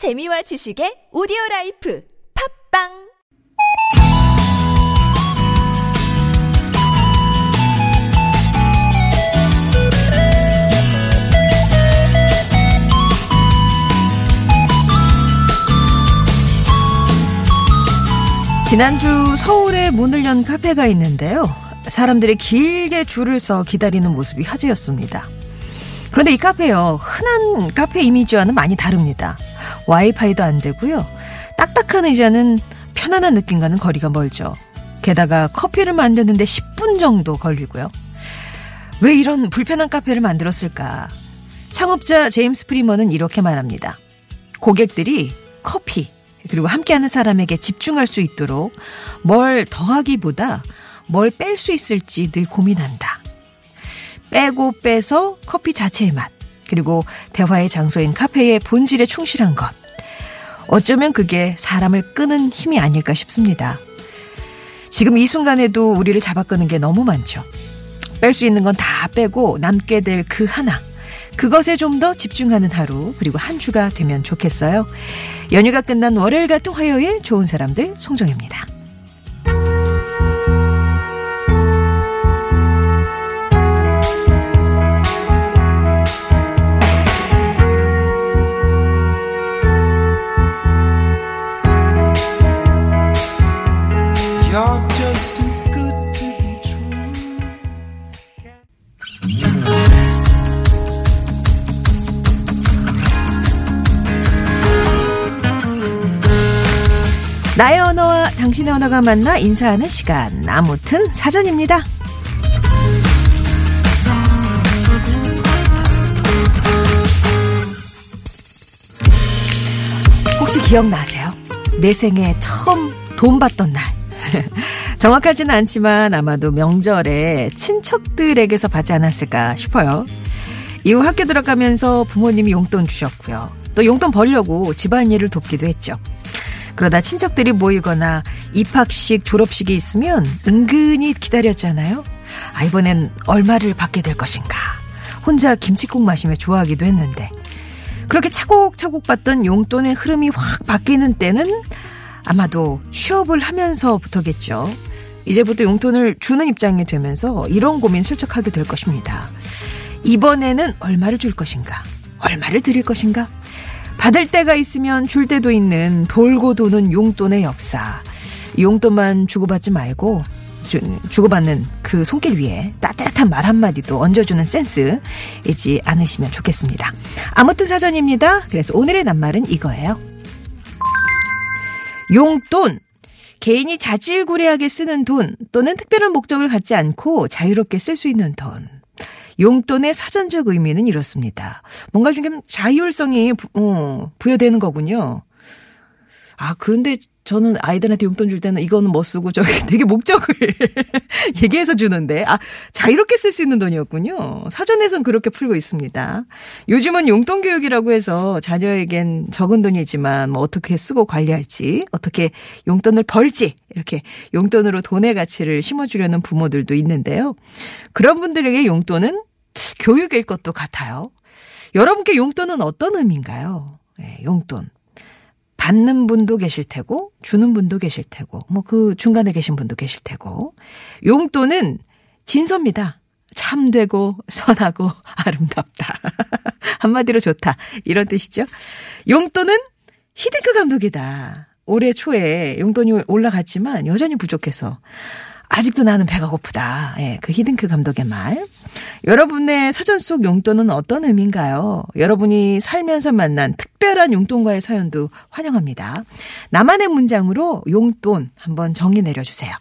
재미와 지식의 오디오 life 팟빵 지난주 서울에 문을 연 카페가 있는데요. 사람들이 길게 줄을 서 기다리는 모습이 화제였습니다. 그런데 이 카페요. 흔한 카페 이미지와는 많이 다릅니다. 와이파이도 안 되고요. 딱딱한 의자는 편안한 느낌과는 거리가 멀죠. 게다가 커피를 만드는데 10분 정도 걸리고요. 왜 이런 불편한 카페를 만들었을까? 창업자 제임스 프리머는 이렇게 말합니다. 고객들이 커피, 그리고 함께하는 사람에게 집중할 수 있도록 뭘 더하기보다 뭘 뺄 수 있을지 늘 고민한다. 빼고 빼서 커피 자체의 맛, 그리고 대화의 장소인 카페의 본질에 충실한 것. 어쩌면 그게 사람을 끄는 힘이 아닐까 싶습니다. 지금 이 순간에도 우리를 잡아 끄는 게 너무 많죠. 뺄 수 있는 건 다 빼고 남게 될 그 하나. 그것에 좀 더 집중하는 하루, 그리고 한 주가 되면 좋겠어요. 연휴가 끝난 월요일 같은 화요일, 좋은 사람들, 송정입니다. 나의 언어와 당신의 언어가 만나 인사하는 시간. 아무튼 사전입니다. 혹시 기억나세요? 내 생에 처음 돈 받던 날. 정확하지는 않지만 아마도 명절에 친척들에게서 받지 않았을까 싶어요. 이후 학교 들어가면서 부모님이 용돈 주셨고요. 또 용돈 벌려고 집안일을 돕기도 했죠. 그러다 친척들이 모이거나 입학식, 졸업식이 있으면 은근히 기다렸잖아요. 아, 이번엔 얼마를 받게 될 것인가. 혼자 김치국 마시며 좋아하기도 했는데. 그렇게 차곡차곡 받던 용돈의 흐름이 확 바뀌는 때는 아마도 취업을 하면서부터겠죠. 이제부터 용돈을 주는 입장이 되면서 이런 고민 슬쩍 하게 될 것입니다. 이번에는 얼마를 줄 것인가? 얼마를 드릴 것인가? 받을 때가 있으면 줄 때도 있는 돌고 도는 용돈의 역사. 용돈만 주고받지 말고 주, 주고받는 그 손길 위에 따뜻한 말 한마디도 얹어주는 센스 잊지 않으시면 좋겠습니다. 아무튼 사전입니다. 그래서 오늘의 낱말은 이거예요. 용돈. 개인이 자질구레하게 쓰는 돈 또는 특별한 목적을 갖지 않고 자유롭게 쓸 수 있는 돈. 용돈의 사전적 의미는 이렇습니다. 뭔가 좀 자율성이 부, 어, 부여되는 거군요. 아, 그런데 저는 아이들한테 용돈 줄 때는 이거는 뭐 쓰고 저기 되게 목적을 얘기해서 주는데, 아, 자유롭게 쓸 수 있는 돈이었군요. 사전에선 그렇게 풀고 있습니다. 요즘은 용돈 교육이라고 해서 자녀에겐 적은 돈이지만 뭐 어떻게 쓰고 관리할지, 어떻게 용돈을 벌지, 이렇게 용돈으로 돈의 가치를 심어주려는 부모들도 있는데요. 그런 분들에게 용돈은 교육일 것도 같아요. 여러분께 용돈은 어떤 의미인가요? 네, 용돈. 받는 분도 계실 테고, 주는 분도 계실 테고, 뭐 그 중간에 계신 분도 계실 테고, 용돈은 진서입니다. 참되고, 선하고, 아름답다. 한마디로 좋다. 이런 뜻이죠. 용돈은 히딩크 감독이다. 올해 초에 용돈이 올라갔지만 여전히 부족해서 아직도 나는 배가 고프다. 예, 그 히딩크 감독의 말. 여러분의 사전 속 용돈은 어떤 의미인가요? 여러분이 살면서 만난 특별한 용돈과의 사연도 환영합니다. 나만의 문장으로 용돈 한번 정의 내려주세요.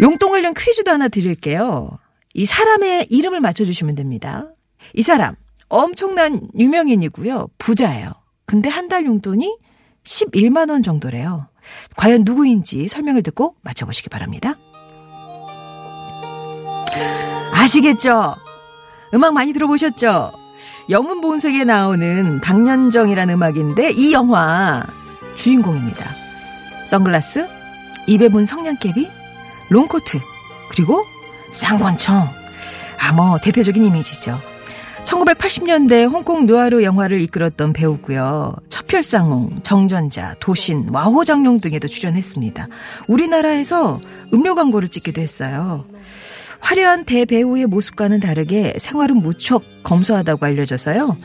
용돈 관련 퀴즈도 하나 드릴게요. 이 사람의 이름을 맞춰주시면 됩니다. 이 사람 엄청난 유명인이고요. 부자예요. 근데 한 달 용돈이 11만 원 정도래요. 과연 누구인지 설명을 듣고 맞춰보시기 바랍니다. 아시겠죠? 음악 많이 들어보셨죠? 영은 보은색에 나오는 당년정이라는 음악인데 이 영화 주인공입니다. 선글라스, 입에 문 성냥개비, 롱코트, 그리고 쌍권총. 아, 뭐 대표적인 이미지죠. 1980년대 홍콩 누아르 영화를 이끌었던 배우고요. 첩혈상웅, 정전자, 도신, 와호장룡 등에도 출연했습니다. 우리나라에서 음료 광고를 찍기도 했어요. 화려한 대배우의 모습과는 다르게 생활은 무척 검소하다고 알려져서요.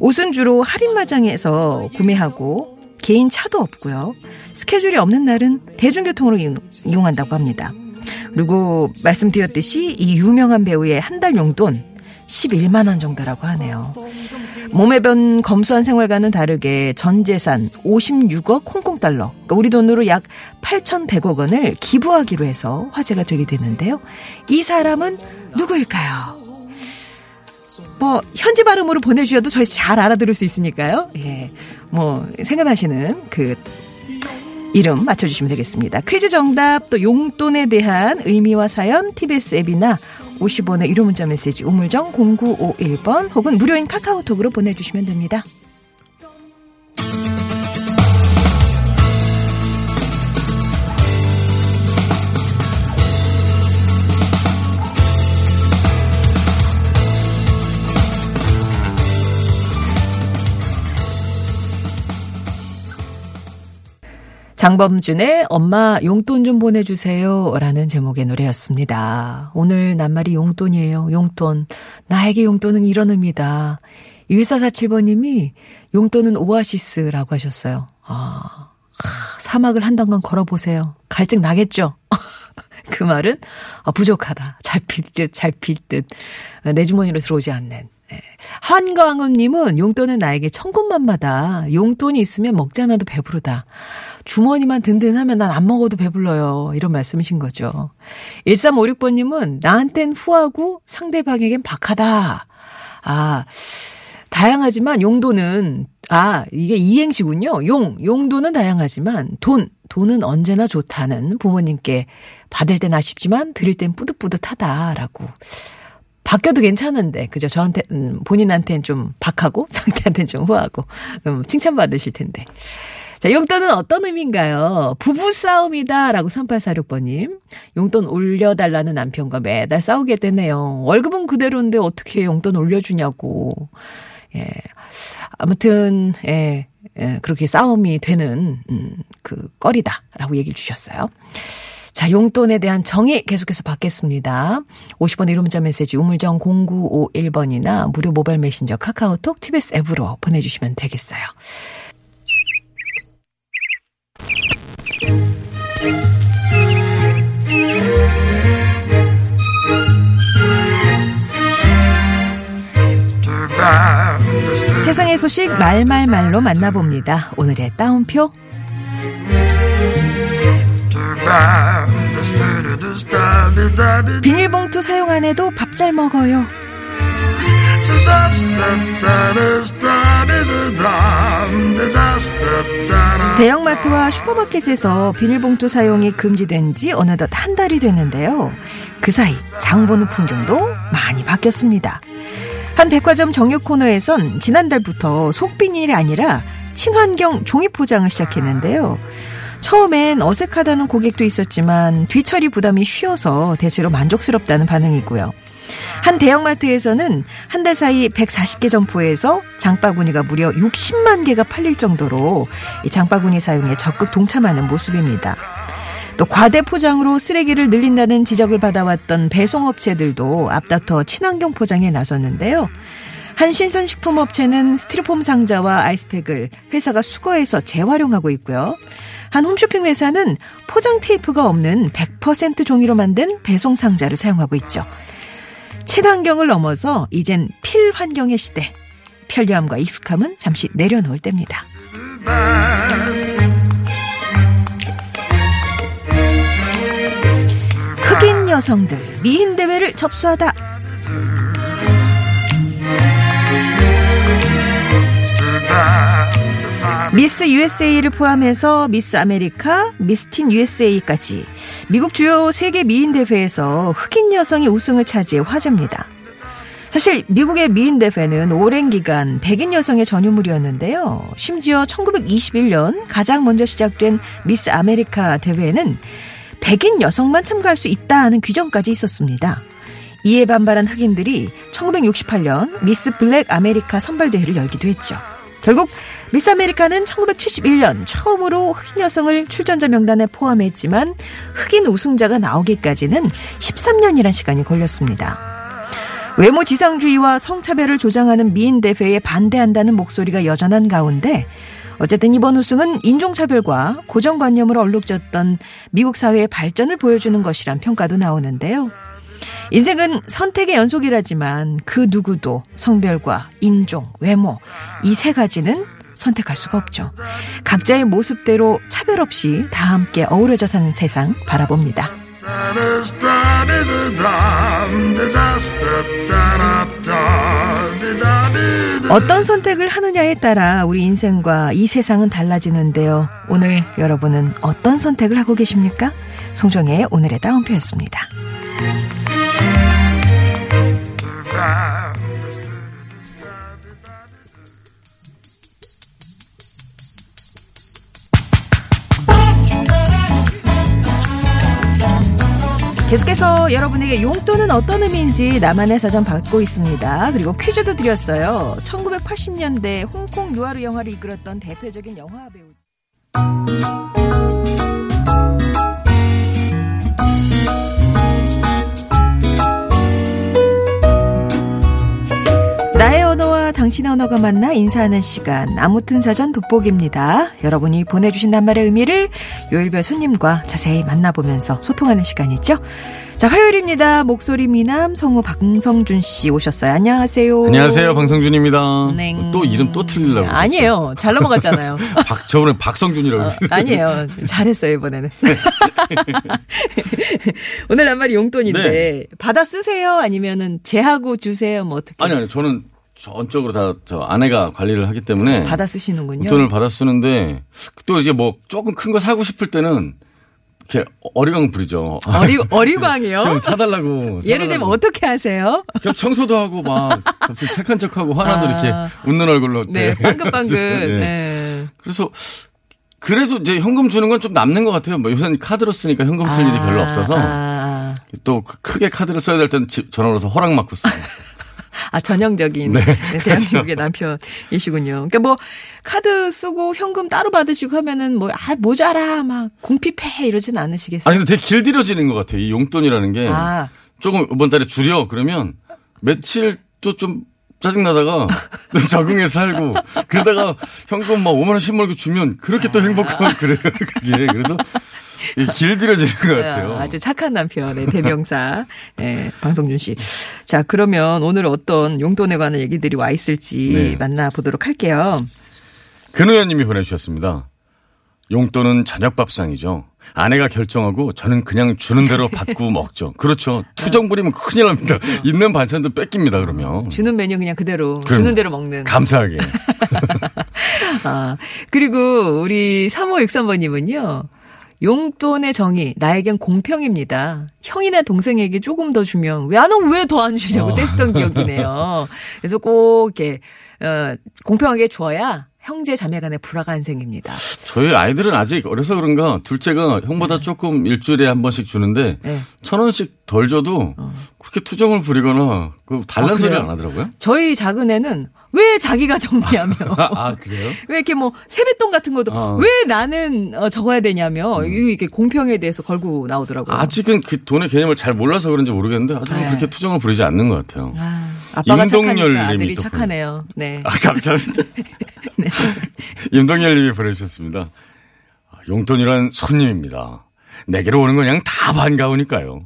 옷은 주로 할인마장에서 구매하고 개인 차도 없고요. 스케줄이 없는 날은 대중교통으로 이용한다고 합니다. 그리고 말씀드렸듯이 이 유명한 배우의 한 달 용돈 11만 원 정도라고 하네요. 몸에 변 검소한 생활과는 다르게 전 재산 56억 홍콩 달러, 그러니까 우리 돈으로 약 8,100억 원을 기부하기로 해서 화제가 되게 됐는데요. 이 사람은 누구일까요? 뭐 현지 발음으로 보내주셔도 저희 잘 알아들을 수 있으니까요. 예, 뭐 생각나시는 그 이름 맞춰주시면 되겠습니다. 퀴즈 정답 또 용돈에 대한 의미와 사연 TBS 앱이나 50원의 유료 문자 메시지 우물정 0951번 혹은 무료인 카카오톡으로 보내주시면 됩니다. 장범준의 엄마 용돈 좀 보내주세요. 라는 제목의 노래였습니다. 오늘 낱말이 용돈이에요. 용돈. 나에게 용돈은 이런 의미다. 1447번님이 용돈은 오아시스라고 하셨어요. 아, 사막을 한 단간 걸어보세요. 갈증 나겠죠? 그 말은 아, 부족하다. 잘 필 듯, 잘 필 듯. 내 주머니로 들어오지 않는. 예. 한광음님은 용돈은 나에게 천군만마다 용돈이 있으면 먹지 않아도 배부르다. 주머니만 든든하면 난 안 먹어도 배불러요. 이런 말씀이신 거죠. 1356번님은 나한텐 후하고 상대방에겐 박하다. 아, 다양하지만 용도는, 아, 이게 이행시군요. 용, 용도는 다양하지만 돈, 돈은 언제나 좋다는 부모님께 받을 땐 아쉽지만 드릴 땐 뿌듯뿌듯하다라고. 바뀌어도 괜찮은데, 그죠? 저한테, 음, 본인한테는 좀 박하고, 상대한테는 좀 후하고, 음, 칭찬받으실 텐데. 자, 용돈은 어떤 의미인가요? 부부싸움이다. 라고 3846번님. 용돈 올려달라는 남편과 매달 싸우게 되네요. 월급은 그대로인데 어떻게 용돈 올려주냐고. 예. 아무튼, 예. 예, 그렇게 싸움이 되는, 음, 그, 꺼리다. 라고 얘기를 주셨어요. 자, 용돈에 대한 정의 계속해서 받겠습니다. 50번 1호 문자 메시지 우물정 0951번이나 무료 모바일 메신저 카카오톡 TBS 앱으로 보내주시면 되겠어요. 세상의 소식 말말말로 만나봅니다. 오늘의 따옴표. 비닐봉투 사용 안 해도 밥 잘 먹어요. 대형마트와 슈퍼마켓에서 비닐봉투 사용이 금지된 지 어느덧 한 달이 됐는데요. 그 사이 장 보는 풍경도 많이 바뀌었습니다. 한 백화점 정육 코너에선 지난달부터 속비닐이 아니라 친환경 종이 포장을 시작했는데요. 처음엔 어색하다는 고객도 있었지만 뒤처리 부담이 쉬워서 대체로 만족스럽다는 반응이고요. 한 대형마트에서는 한 달 사이 140개 점포에서 장바구니가 무려 60만 개가 팔릴 정도로 장바구니 사용에 적극 동참하는 모습입니다. 또 과대 포장으로 쓰레기를 늘린다는 지적을 받아왔던 배송업체들도 앞다퉈 친환경 포장에 나섰는데요. 한 신선식품 업체는 스티로폼 상자와 아이스팩을 회사가 수거해서 재활용하고 있고요. 한 홈쇼핑 회사는 포장 테이프가 없는 100% 종이로 만든 배송 상자를 사용하고 있죠. 친환경을 넘어서 이젠 필환경의 시대. 편리함과 익숙함은 잠시 내려놓을 때입니다. 흑인 여성들 미인 대회를 접수하다. 미스 USA를 포함해서 미스 아메리카, 미스 틴 USA까지 미국 주요 세계 미인 대회에서 흑인 여성이 우승을 차지해 화제입니다. 사실 미국의 미인 대회는 오랜 기간 백인 여성의 전유물이었는데요. 심지어 1921년 가장 먼저 시작된 미스 아메리카 대회에는 백인 여성만 참가할 수 있다는 규정까지 있었습니다. 이에 반발한 흑인들이 1968년 미스 블랙 아메리카 선발대회를 열기도 했죠. 결국 미스 아메리카는 1971년 처음으로 흑인 여성을 출전자 명단에 포함했지만 흑인 우승자가 나오기까지는 13년이란 시간이 걸렸습니다. 외모 지상주의와 성차별을 조장하는 미인 대회에 반대한다는 목소리가 여전한 가운데 어쨌든 이번 우승은 인종차별과 고정관념으로 얼룩졌던 미국 사회의 발전을 보여주는 것이란 평가도 나오는데요. 인생은 선택의 연속이라지만 그 누구도 성별과 인종, 외모 이 세 가지는 선택할 수가 없죠. 각자의 모습대로 차별 없이 다 함께 어우러져 사는 세상 바라봅니다. 어떤 선택을 하느냐에 따라 우리 인생과 이 세상은 달라지는데요. 오늘 여러분은 어떤 선택을 하고 계십니까? 송정의 오늘의 따옴표였습니다. 계속해서 여러분에게 용돈은 어떤 의미인지 나만의 사전 받고 있습니다. 그리고 퀴즈도 드렸어요. 1980년대 홍콩 유아르 영화를 이끌었던 대표적인 영화 배우. 나의 언어와 당신의 언어가 만나 인사하는 시간 아무튼 사전 돋보기입니다. 여러분이 보내주신 낱말의 의미를 요일별 손님과 자세히 만나보면서 소통하는 시간이죠. 자 화요일입니다. 목소리 미남 성우 박성준 씨 오셨어요. 안녕하세요. 안녕하세요, 방성준입니다. 네. 또 이름 또 틀리려고. 아니에요. 잘 넘어갔잖아요. 박, 저번에 박성준이라고. 어. 아니에요. 잘했어요, 이번에는. 오늘 낱말이 용돈인데, 네. 받아 쓰세요? 아니면은, 제하고 주세요? 뭐 어떻게? 아니, 아니, 저는 전적으로 다 저 아내가 관리를 하기 때문에. 받아 쓰시는군요. 돈을 받아 쓰는데 또 이제 뭐 조금 큰 거 사고 싶을 때는 이렇게 어리광 부리죠. 어리, 어리광이요? 좀 사달라고. 예를 들면. 어떻게 하세요? 청소도 하고 막 착한 척하고 화나도 아. 이렇게 웃는 얼굴로. 네. 빵긋빵긋. 예. 네. 그래서 그래서 이제 현금 주는 건 좀 남는 것 같아요. 뭐 요새는 카드로 쓰니까 현금 쓸 일이 별로 없어서 아, 또 크게 카드를 써야 될 때는 집 전화 걸어서 허락 받고 써요. 아, 전형적인 네. 네, 대한민국의 남편이시군요. 그러니까 뭐 카드 쓰고 현금 따로 받으시고 하면은 뭐 아 모자라 막 공피패 이러진 않으시겠어요? 아니 근데 되게 길들여지는 것 같아요. 이 용돈이라는 게 아. 조금 이번 달에 줄여 그러면 며칠 또 좀 짜증 나다가 또 적응해서 살고 그러다가 현금 막 5만 원 10만 원 주면 그렇게 또 행복하고 그래요. 그게 그래서 길들여지는 것 같아요. 아주 착한 남편의 대명사, 예, 방송준 씨. 자, 그러면 오늘 어떤 용돈에 관한 얘기들이 와 있을지 네. 만나보도록 할게요. 근우현님이 보내주셨습니다. 용돈은 저녁 밥상이죠. 아내가 결정하고 저는 그냥 주는 대로 받고 먹죠. 그렇죠. 투정 부리면 큰일 납니다. 있는 반찬도 뺏깁니다. 그러면 주는 메뉴 그냥 그대로, 주는 대로 먹는. 감사하게. 아, 그리고 우리 3563번님은요. 용돈의 정의, 나에겐 공평입니다. 형이나 동생에게 조금 더 주면, 왜, 아, 너왜 더 안 주냐고 어. 떼쓰던 기억이네요. 그래서 꼭, 이렇게, 어, 공평하게 줘야 형제 자매 간의 불화가 안 생깁니다. 저희 아이들은 아직 어려서 그런가 둘째가 형보다 조금 일주일에 한 번씩 주는데 네. 천 원씩 덜 줘도 그렇게 투정을 부리거나 그 달란 아, 소리? 안 하더라고요. 저희 작은 애는 왜 자기가 정리하며 아, 아, 그래요? 왜 이렇게 뭐 세뱃돈 같은 것도 어. 왜 나는 어, 적어야 되냐며 이게 공평에 대해서 걸고 나오더라고요. 아직은 그 돈의 개념을 잘 몰라서 그런지 모르겠는데 아직은 네. 그렇게 투정을 부리지 않는 것 같아요. 아, 아빠가 임동열 착하니까 아들이 또 착하네요. 네. 아, 감사합니다. 임동열 님이 보내주셨습니다. 아, 용돈이란 손님입니다. 내게로 오는 건 그냥 다 반가우니까요.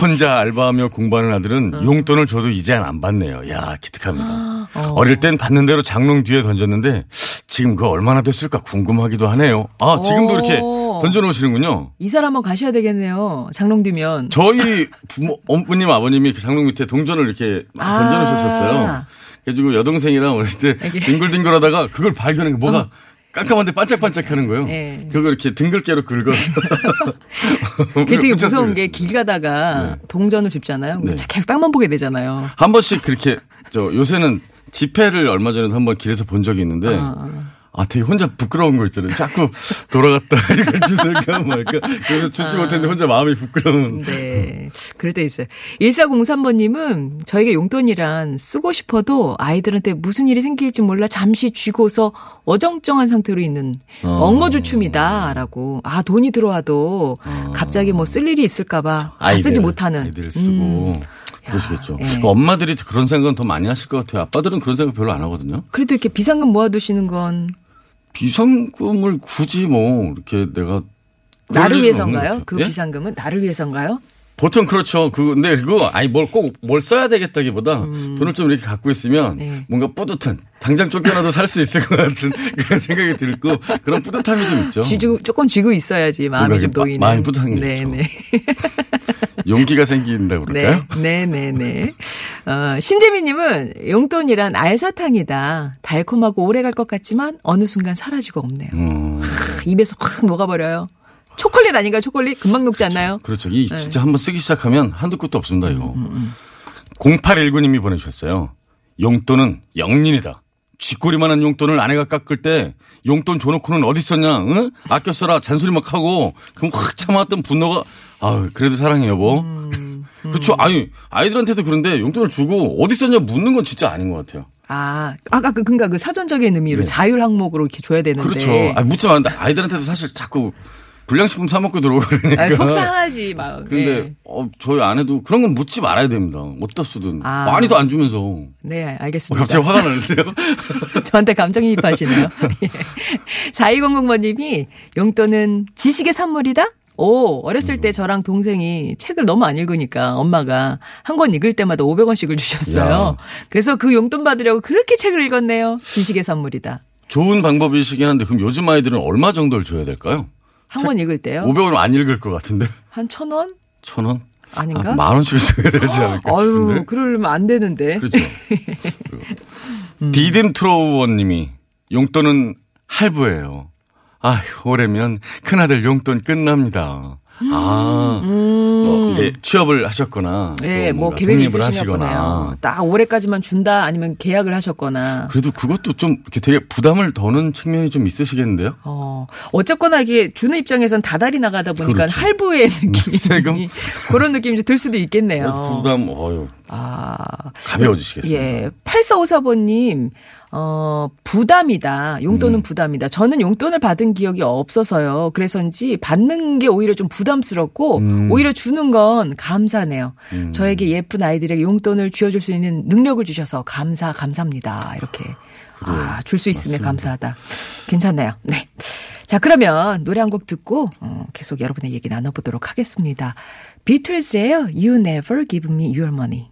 혼자 알바하며 공부하는 아들은 어. 용돈을 줘도 이제는 안 받네요. 야, 기특합니다. 어. 어릴 땐 받는 대로 장롱 뒤에 던졌는데 지금 그거 얼마나 됐을까 궁금하기도 하네요. 아, 지금도 오. 이렇게 던져놓으시는군요. 이사를 한번 가셔야 되겠네요. 장롱 뒤면. 저희 부모, 어머님, 아버님이 그 장롱 밑에 동전을 이렇게 막 아. 던져놓으셨었어요. 그래가지고 여동생이랑 어릴 때 이게. 뒹굴뒹굴 하다가 그걸 발견한 게 뭐가 깜깜한데 반짝반짝 하는 거예요. 네. 그걸 이렇게 등글개로 긁어서. 그게 되게 무서운. 게 길 가다가 네. 동전을 줍잖아요. 네. 계속 땅만 보게 되잖아요. 한 번씩 그렇게, 저 요새는 지폐를 얼마 전에도 한 번 길에서 본 적이 있는데 아. 아, 되게 혼자 부끄러운 거 있잖아요. 자꾸 돌아갔다 이걸 주술까 말까. 그래서 주지 못했는데 혼자 마음이 부끄러운. 네. 그럴 때 있어요. 1403번님은 저에게 용돈이란 쓰고 싶어도 아이들한테 무슨 일이 생길지 몰라 잠시 쥐고서 어정쩡한 상태로 있는 어. 엉거주춤이다. 라고. 아, 돈이 들어와도 갑자기 뭐 쓸 일이 있을까봐 다 쓰지 못하는. 아이들 쓰고. 음. 그러시겠죠. 예. 엄마들이 그런 생각은 더 많이 하실 것 같아요. 아빠들은 그런 생각 별로 안 하거든요. 그래도 이렇게 비상금 모아두시는 건 비상금을 굳이 뭐 이렇게 내가 나를 위해서인가요? 그. 예? 비상금은 나를 위해서인가요? 보통 그렇죠. 그 근데 그거 아니 뭘 꼭뭘 써야 되겠다기보다 돈을 좀 이렇게 갖고 있으면 음. 네. 뭔가 뿌듯한 당장 쫓겨나도 살 수 있을 것 같은 그런 생각이 들고 그런 뿌듯함이 좀 있죠. 쥐고 조금 쥐고 있어야지 마음이 좀 놓이는. 마음이 뿌듯한 게 네, 있죠. 네. 용기가 생긴다고 그럴까요? 네, 네, 네, 네. 어, 신재미님은 용돈이란 알사탕이다. 달콤하고 오래 갈 것 같지만 어느 순간 사라지고 없네요. 음, 입에서 확 녹아버려요. 초콜릿 아닌가요? 초콜릿 금방 녹지 않나요? 그렇죠. 이 네. 진짜 한번 쓰기 시작하면 한두 끝도 없습니다, 이거. 음, 0819님이 보내주셨어요. 용돈은 영린이다. 쥐꼬리만한 용돈을 아내가 깎을 때 용돈 줘놓고는 어디 있었냐? 응? 아껴 써라 잔소리 막 하고 그럼 확 참아왔던 분노가 아 그래도 사랑해 여보. 음, 그렇죠. 아니 아이들한테도 그런데 용돈을 주고 어디 있었냐 묻는 건 진짜 아닌 것 같아요. 아, 아까 그, 그니까 그 사전적인 의미로 자율 항목으로 이렇게 줘야 되는데. 네. 그렇죠. 아니 묻지 말는데 아이들한테도 사실 자꾸 불량식품 사 먹고 들어오고 그러니까. 아, 속상하지, 막. 근데 네. 어, 저희 아내도 그런 건 묻지 말아야 됩니다. 어디다 쓰든 아. 많이도 안 주면서 네, 어, 알겠습니다. 갑자기 화가 나는데요. 저한테 감정이입하시네요. 4200번님이 용돈은 지식의 산물이다? 오, 어렸을 때 저랑 동생이 책을 너무 안 읽으니까 엄마가 한 권 읽을 때마다 500원씩을 주셨어요. 야. 그래서 그 용돈 받으려고 그렇게 책을 읽었네요. 지식의 산물이다. 좋은 방법이시긴 한데 그럼 요즘 아이들은 얼마 정도를 줘야 될까요? 한 권 읽을 때요? 500원 안 읽을 것 같은데 한 천 원? 천 원? 아닌가? 아, 만 원씩 줘야 되지 않을까 아유, 싶은데. 그러려면 안 되는데. 그렇죠. 디딘 트로우원님이 용돈은 할부예요. 아휴 올해면 큰아들 용돈 끝납니다. 아, 뭐 이제 취업을 하셨거나 음. 네, 또뭐 계획이. 하시거나 딱 올해까지만 준다 아니면 계약을 하셨거나. 그래도 그것도 좀 이렇게 되게 부담을 더는 측면이 좀 있으시겠는데요? 어, 어쨌거나 이게 주는 입장에선 다달이 나가다 보니까 그렇죠. 할부의 느낌이 세금? 그런 느낌이 좀들 수도 있겠네요. 부담 어유 아. 가벼워지시겠어요. 예. 8454번님, 어, 부담이다. 용돈은 음. 부담이다. 저는 용돈을 받은 기억이 없어서요. 그래서인지 받는 게 오히려 좀 부담스럽고, 음. 오히려 주는 건 감사네요. 저에게 예쁜 아이들에게 용돈을 쥐어줄 수 있는 능력을 주셔서 감사, 감사합니다. 이렇게. 아, 줄 수 있으면 감사하다. 괜찮네요. 네. 자, 그러면 노래 한 곡 듣고, 어, 계속 여러분의 얘기 나눠보도록 하겠습니다. 비틀즈예요 You Never Give Me Your Money.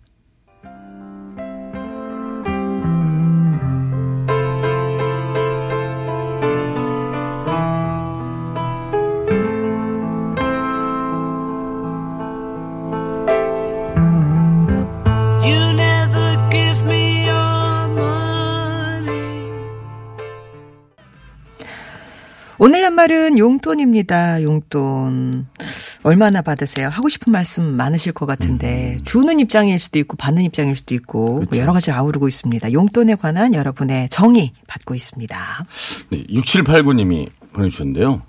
말은 용돈입니다. 용돈. 얼마나 받으세요? 하고 싶은 말씀 많으실 것 같은데 주는 입장일 수도 있고 받는 입장일 수도 있고 뭐 여러 가지를 아우르고 있습니다. 용돈에 관한 여러분의 정의 받고 있습니다. 네, 6789님이 보내주셨는데요.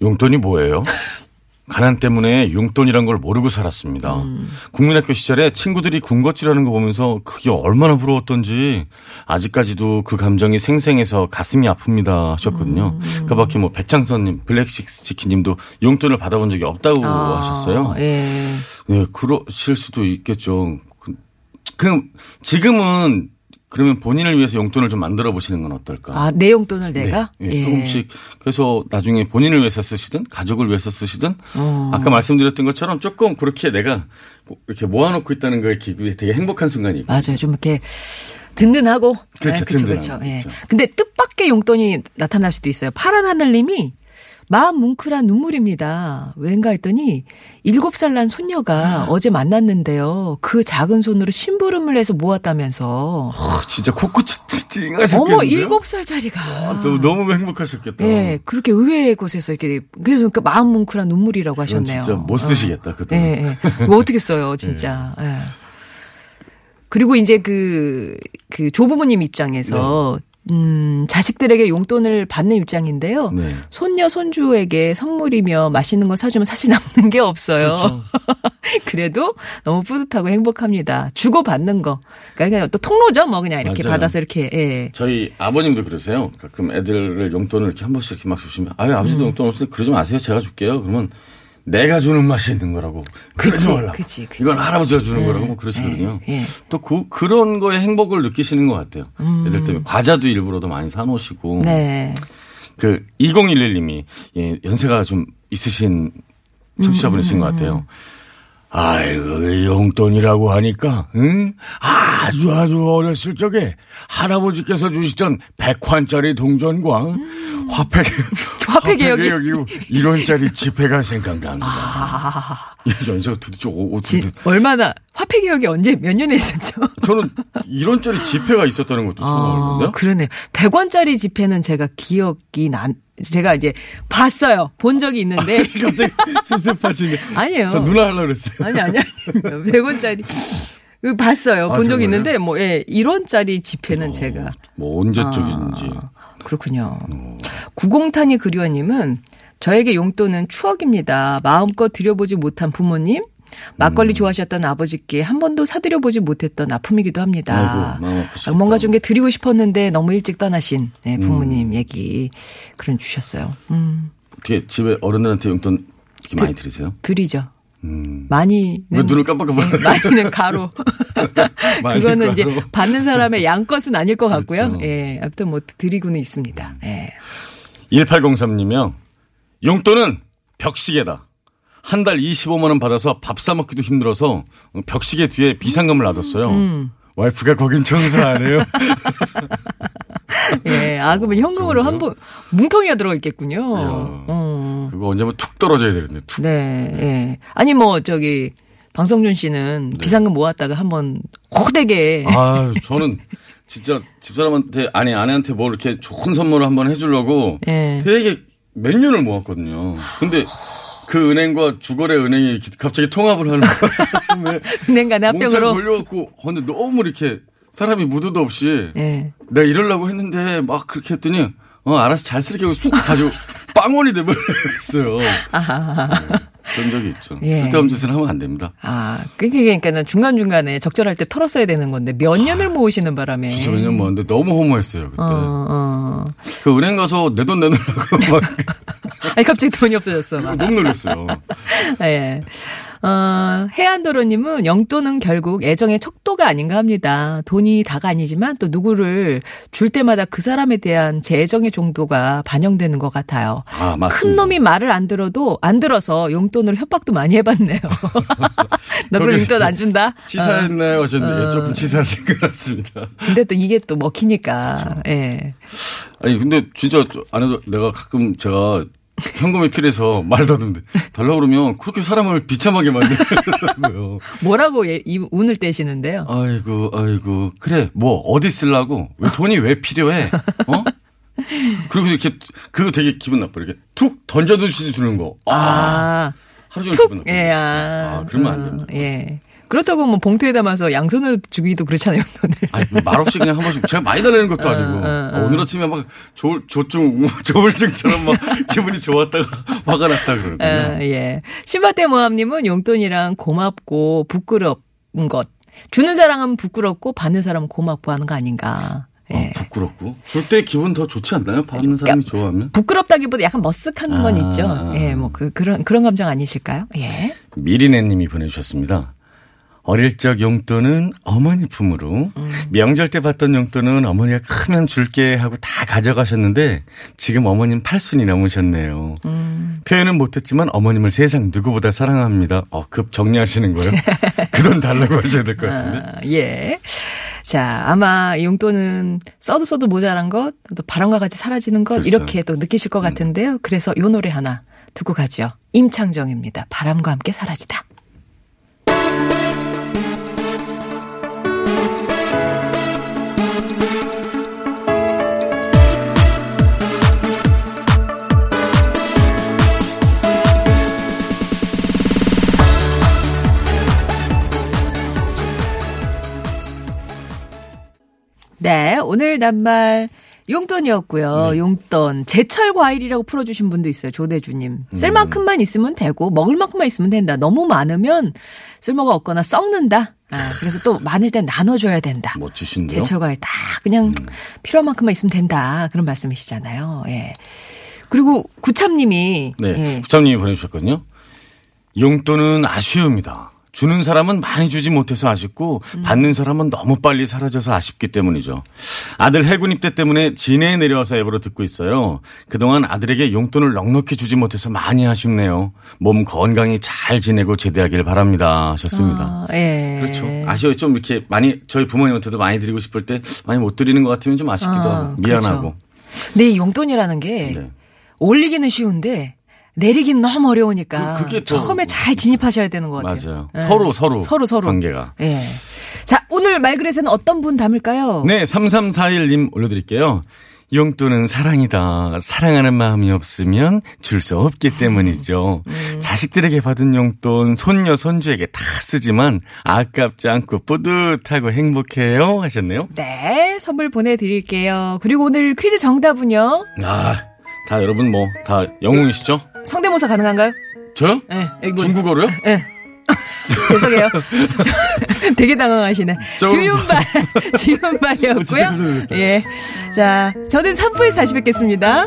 용돈이 뭐예요? 가난 때문에 용돈이란 걸 모르고 살았습니다. 음. 국민학교 시절에 친구들이 군것질하는 거 보면서 그게 얼마나 부러웠던지 아직까지도 그 감정이 생생해서 가슴이 아픕니다 하셨거든요. 음. 그 밖에 뭐 백창선님, 블랙식스 치킨님도 용돈을 받아본 적이 없다고 하셨어요. 예. 네, 그러실 수도 있겠죠. 그, 그 지금은 그러면 본인을 위해서 용돈을 좀 만들어 보시는 건 어떨까? 아, 내 용돈을 내가? 네, 예, 조금씩 그래서 나중에 본인을 위해서 쓰시든 가족을 위해서 쓰시든 어. 아까 말씀드렸던 것처럼 조금 그렇게 내가 이렇게 모아놓고 있다는 거에 기분이 되게 행복한 순간이 있고 맞아요. 좀 이렇게 든든하고. 그렇죠, 그렇죠, 든든하고, 그렇죠. 예. 그렇죠. 근데 뜻밖의 용돈이 나타날 수도 있어요. 파란 하늘님이 마음 뭉클한 눈물입니다. 왠가 했더니 일곱 살난 손녀가 어제 만났는데요. 그 작은 손으로 심부름을 해서 모았다면서. 아, 진짜 코끝이 찡하셨겠는데요? 어머, 일곱 살짜리가. 아, 또 너무 행복하셨겠다. 예, 그렇게 의외의 곳에서 이렇게 그래서 그 마음 뭉클한 눈물이라고 하셨네요. 진짜 못 쓰시겠다 그 돈. 예, 예. 뭐 어떻게 써요, 진짜. 예. 그리고 이제 그, 그 조부모님 입장에서 네. 음, 자식들에게 용돈을 받는 입장인데요. 네. 손녀, 손주에게 선물이며 맛있는 거 사주면 사실 남는 게 없어요. 그렇죠. 그래도 너무 뿌듯하고 행복합니다. 주고 받는 거. 그러니까 또 통로죠. 뭐 그냥 이렇게 맞아요. 받아서 이렇게, 예. 저희 아버님도 그러세요. 가끔 애들을 용돈을 이렇게 한 번씩 이렇게 막 주시면, 아유, 아버지도 용돈 없으니 그러지 마세요. 제가 줄게요. 그러면 내가 주는 맛이 있는 거라고. 그러지 말라고. 그치, 그치. 이건 할아버지가 주는 예, 거라고 뭐 그러시거든요. 예, 예. 또 그, 그런 거에 행복을 느끼시는 것 같아요. 애들 때문에 과자도 일부러 더 많이 사놓으시고. 음. 네. 그 2011님이 예, 연세가 좀 있으신 청취자분이신 음, 것 같아요. 아이고 용돈이라고 하니까 응? 아주 아주 어렸을 적에 할아버지께서 주시던 100환짜리 동전과 응? 화폐 화폐 개혁이. 1원짜리 지폐가 생각납니다. 이 연세가 도대체 어- 어떻게 아. 지, 얼마나 화폐 개혁이 언제 몇 년에 있었죠? 저는 1원짜리 지폐가 있었다는 것도 처음 아, 알았는데 그러네요. 100원짜리 지폐는 제가 기억이 난, 제가 이제 봤어요. 본 적이 있는데. 갑자기 습습하시네. 아니에요. 저 누나 하려고 그랬어요. 아니, 아니, 아니. 100원짜리. 그 봤어요. 아, 본 적이? 있는데, 뭐, 예, 1원짜리 지폐는 제가. 뭐 언제 쪽인지. 아, 그렇군요. 어. 구공탄이 그리워님은 저에게 용돈은 추억입니다. 마음껏 드려보지 못한 부모님, 막걸리 좋아하셨던 아버지께 한 번도 사드려 보지 못했던 아픔이기도 합니다. 아이고, 아프시겠다. 뭔가 좀 게 드리고 싶었는데 너무 일찍 떠나신 네, 부모님 얘기 그런 주셨어요. 음, 어떻게 집에 어른들한테 용돈 이렇게 많이 드리세요? 드리죠. 음. 많이는 왜 눈을 깜빡깜빡 네, 많이는 가로. 많이 그거는 이제 가로. 받는 사람의 양것은 아닐 것 같고요. 그렇죠. 예, 아무튼 뭐 드리고는 있습니다. 예. 1803님이요. 용돈은 벽시계다. 한 달 25만 원 받아서 밥 사 먹기도 힘들어서 벽시계 뒤에 비상금을 놔뒀어요. 음. 와이프가 거긴 청소 안 해요. 예, 아, 그러면 현금으로 한 번, 뭉텅이가 들어가 있겠군요. 이야. 어. 그거 언제면 툭 떨어져야 되는데 툭. 네, 예. 아니, 뭐, 저기, 방성준 씨는 비상금 모았다가 한번 호되게. 아, 저는 진짜 집사람한테 아니 아내한테 뭐 이렇게 좋은 선물을 한번 해주려고 예. 되게 몇 년을 모았거든요. 근데 그 은행과 주거래 은행이 갑자기 통합을 하는 바람에 은행 간의 몽창 합병으로. 걸려갖고 어, 근데 너무 이렇게 사람이 무드도 없이 예. 내가 이러려고 했는데 막 그렇게 했더니 어 알아서 잘 쓰게 하고 쑥 가지고 빵원이 돼버렸어요. 아하. 그런 적이 있죠. 예. 쓸데없는 짓을 하면 안 됩니다. 아, 그게 그러니까는 중간 중간에 적절할 때 털었어야 되는 건데 몇 년을 모으시는 바람에. 진짜 몇년 모았는데 너무 허무했어요 그때. 어, 어. 그 은행 가서 내 돈 내놓으라고 막 아니, 갑자기 돈이 없어졌어. 막. 너무 놀랐어요. 예. 어, 해안도로님은 용돈은 결국 애정의 척도가 아닌가 합니다. 돈이 다가 아니지만 또 누구를 줄 때마다 그 사람에 대한 제 애정의 정도가 반영되는 것 같아요. 아, 맞습니다. 큰 놈이 말을 안 들어도 안 들어서 용돈으로 협박도 많이 해봤네요. 너 그럼 용돈 안 준다? 어. 치사했나요 하셨는데 예, 조금 치사하신 것 같습니다. 근데 또 이게 또 먹히니까. 그렇죠. 예. 아니 근데 진짜 안 해도 내가 가끔 제가 현금이 필요해서 말 더듬는데 달라고 그러면 그렇게 사람을 비참하게 만들더라고요. 뭐라고 예, 이 운을 떼시는데요? 아이고 아이고 그래 뭐 어디 쓰려고 왜 돈이 왜 필요해 어 그리고 이렇게 그거 되게 기분 나빠 이렇게 툭 던져두시 주는 거 아, 아. 하루 종일 기분 툭! 나빠 예, 아. 아, 그러면 안 됩니다. 어, 예. 그렇다고 뭐 봉투에 담아서 양손으로 주기도 그렇잖아요. 아니 말없이 그냥 한 번씩 제가 많이 달라는 것도 아니고 어, 어. 어, 오늘 아침에 막 조, 조증 조울증처럼 막 기분이 좋았다가 화가 났다 그러거든요. 아, 예. 신바떼 모함님은 용돈이랑 고맙고 부끄러운 것. 주는 사람은 부끄럽고 받는 사람은 고맙고 하는 거 아닌가. 예. 어, 부끄럽고 줄 때 기분 더 좋지 않나요? 받는 사람이 좋아하면 부끄럽다기보다 약간 머쓱한 건 아. 있죠. 예, 뭐 그, 그런, 그런 감정 아니실까요? 예. 미리네님이 보내주셨습니다. 어릴 적 용돈은 어머니 품으로 명절 때 받던 용돈은 어머니가 크면 줄게 하고 다 가져가셨는데 지금 어머님 팔순이 넘으셨네요. 표현은 못했지만 어머님을 세상 누구보다 사랑합니다. 어, 급 정리하시는 거예요? 그 돈 달라고 하셔야 될 것 같은데. 아, 예. 자, 아마 이 용돈은 써도 써도 모자란 것, 또 바람과 같이 사라지는 것, 그렇죠. 이렇게 또 느끼실 것 같은데요. 그래서 요 노래 하나 듣고 가죠. 임창정입니다. 바람과 함께 사라지다. 네, 오늘 낱말 용돈이었고요. 네. 용돈. 제철 과일이라고 풀어주신 분도 있어요. 조대주님. 쓸 만큼만 있으면 되고 먹을 만큼만 있으면 된다. 너무 많으면 쓸모가 없거나 썩는다. 아, 그래서 또 많을 땐 나눠줘야 된다. 멋지신데요? 제철 과일 다 그냥 필요한 만큼만 있으면 된다. 그런 말씀이시잖아요. 예. 그리고 구참님이 네. 예. 부장님이 보내주셨거든요. 용돈은 아쉬움이다. 주는 사람은 많이 주지 못해서 아쉽고 받는 사람은 너무 빨리 사라져서 아쉽기 때문이죠. 아들 해군 입대 때문에 진해에 내려와서 앱으로 듣고 있어요. 그동안 아들에게 용돈을 넉넉히 주지 못해서 많이 아쉽네요. 몸 건강히 잘 지내고 제대하길 바랍니다. 하셨습니다. 아, 예. 그렇죠. 아쉬워요. 좀 이렇게 많이 저희 부모님한테도 많이 드리고 싶을 때 많이 못 드리는 것 같으면 좀 아쉽기도 아, 하고 미안하고. 그렇죠. 근데 이 용돈이라는 게 네. 올리기는 쉬운데 내리긴 너무 어려우니까 그- 또- 처음에 잘 진입하셔야 되는 것 같아요. 맞아요. 예. 서로 서로 서로 서로 관계가. 예. 자 오늘 말그릇에는 어떤 분 담을까요? 네, 3341님 올려 드릴게요. 용돈은 사랑이다. 사랑하는 마음이 없으면 줄 수 없기 때문이죠. 자식들에게 받은 용돈 손녀 손주에게 다 쓰지만 아깝지 않고 뿌듯하고 행복해요 하셨네요. 네, 선물 보내드릴게요. 그리고 오늘 퀴즈 정답은요? 아, 다 여러분 뭐 다 영웅이시죠? 성대모사 가능한가요? 저요? 예. 여기 뭐- 중국어로요? 예. 죄송해요. 저- 되게 당황하시네. 주윤발, 주윤발이었고요. 예. 자, 저는 3부에서 다시 뵙겠습니다.